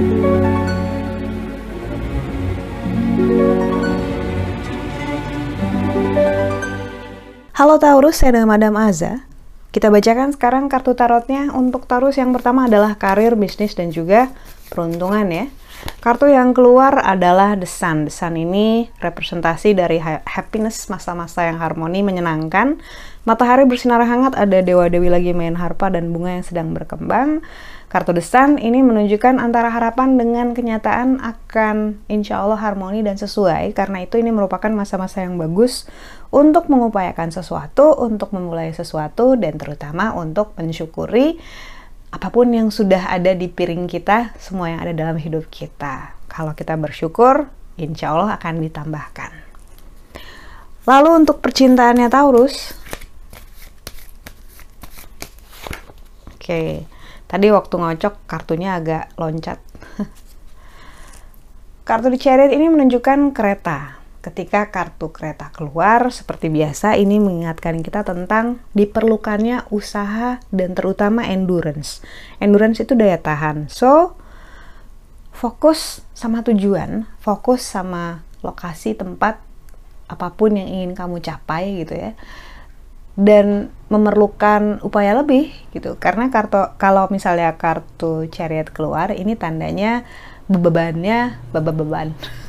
Halo Taurus, saya dengan Madam Aza. Kita bacakan sekarang kartu tarotnya. Untuk Taurus yang pertama adalah karir, bisnis, dan juga peruntungan ya. Kartu yang keluar adalah The Sun. The Sun ini representasi dari happiness, masa-masa yang harmoni, menyenangkan. Matahari bersinar hangat, ada dewa-dewi lagi main harpa dan bunga yang sedang berkembang. Kartu The Sun ini menunjukkan antara harapan dengan kenyataan akan insya Allah harmoni dan sesuai karena itu ini merupakan masa-masa yang bagus untuk mengupayakan sesuatu, untuk memulai sesuatu dan terutama untuk mensyukuri apa pun yang sudah ada di piring kita, semua yang ada dalam hidup kita. Kalau kita bersyukur, insya Allah akan ditambahkan. Lalu untuk percintaannya Taurus, oke. Okay Tadi waktu ngocok kartunya agak loncat. kartu di chariot ini menunjukkan kereta. Ketika kartu kereta keluar, seperti biasa ini mengingatkan kita tentang diperlukannya usaha dan terutama endurance. Endurance itu daya tahan. So, fokus sama tujuan, fokus sama lokasi tempat apa pun yang ingin kamu capai gitu ya dan memerlukan upaya lebih gitu karena kartu kalau misalnya kartu chariot keluar ini tandanya bebannya beban beban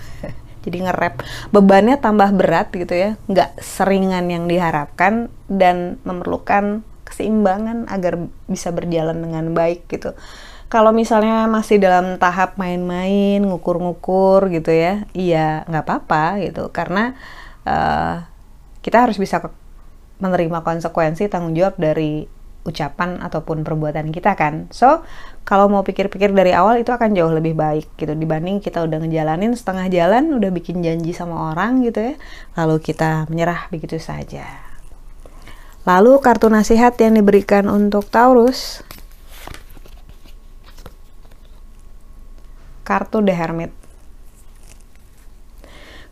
jadi ngerep bebannya tambah berat gitu ya. Nggak seringan yang diharapkan dan memerlukan keseimbangan agar bisa berjalan dengan baik gitu. Kalau misalnya masih dalam tahap main-main ngukur-ngukur gitu ya iya nggak apa-apa gitu. Karena uh, kita harus bisa menerima konsekuensi tanggung jawab dari ucapan ataupun perbuatan kita kan. So, kalau mau pikir-pikir dari awal itu akan jauh lebih baik gitu dibanding kita udah ngejalanin setengah jalan, udah bikin janji sama orang gitu ya, lalu kita menyerah begitu saja. Lalu kartu nasihat yang diberikan untuk Taurus. Kartu The Hermit.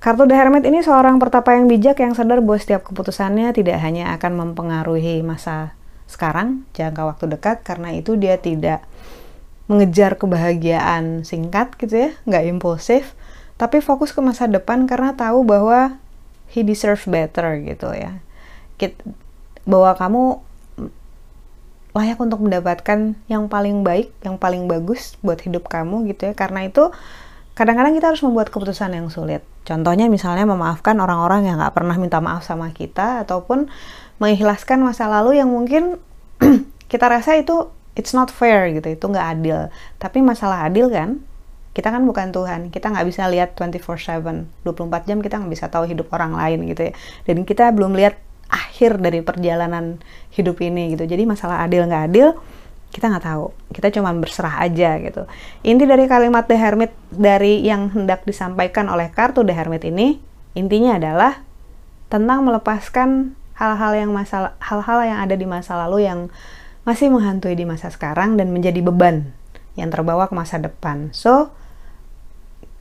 Kartu The Hermit ini seorang pertapa yang bijak yang sadar bahwa setiap keputusannya tidak hanya akan mempengaruhi masa sekarang, jangka waktu dekat, karena itu dia tidak mengejar kebahagiaan singkat gitu ya, nggak impulsif, tapi fokus ke masa depan karena tahu bahwa he deserve better gitu ya. Bahwa kamu layak untuk mendapatkan yang paling baik, yang paling bagus buat hidup kamu gitu ya. Karena itu kadang-kadang kita harus membuat keputusan yang sulit. Contohnya misalnya memaafkan orang-orang yang nggak pernah minta maaf sama kita ataupun mengikhlaskan masa lalu yang mungkin kita rasa itu it's not fair gitu, itu nggak adil. Tapi masalah adil kan, kita kan bukan Tuhan, kita nggak bisa lihat 24/7, 24 jam kita nggak bisa tahu hidup orang lain gitu ya. Dan kita belum lihat akhir dari perjalanan hidup ini gitu. Jadi masalah adil nggak adil, kita nggak tahu. Kita cuma berserah aja gitu. Inti dari kalimat The Hermit dari yang hendak disampaikan oleh kartu The Hermit ini intinya adalah tentang melepaskan hal-hal yang masalah hal-hal yang ada di masa lalu yang masih menghantui di masa sekarang dan menjadi beban yang terbawa ke masa depan. So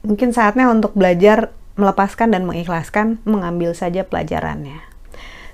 mungkin saatnya untuk belajar melepaskan dan mengikhlaskan mengambil saja pelajarannya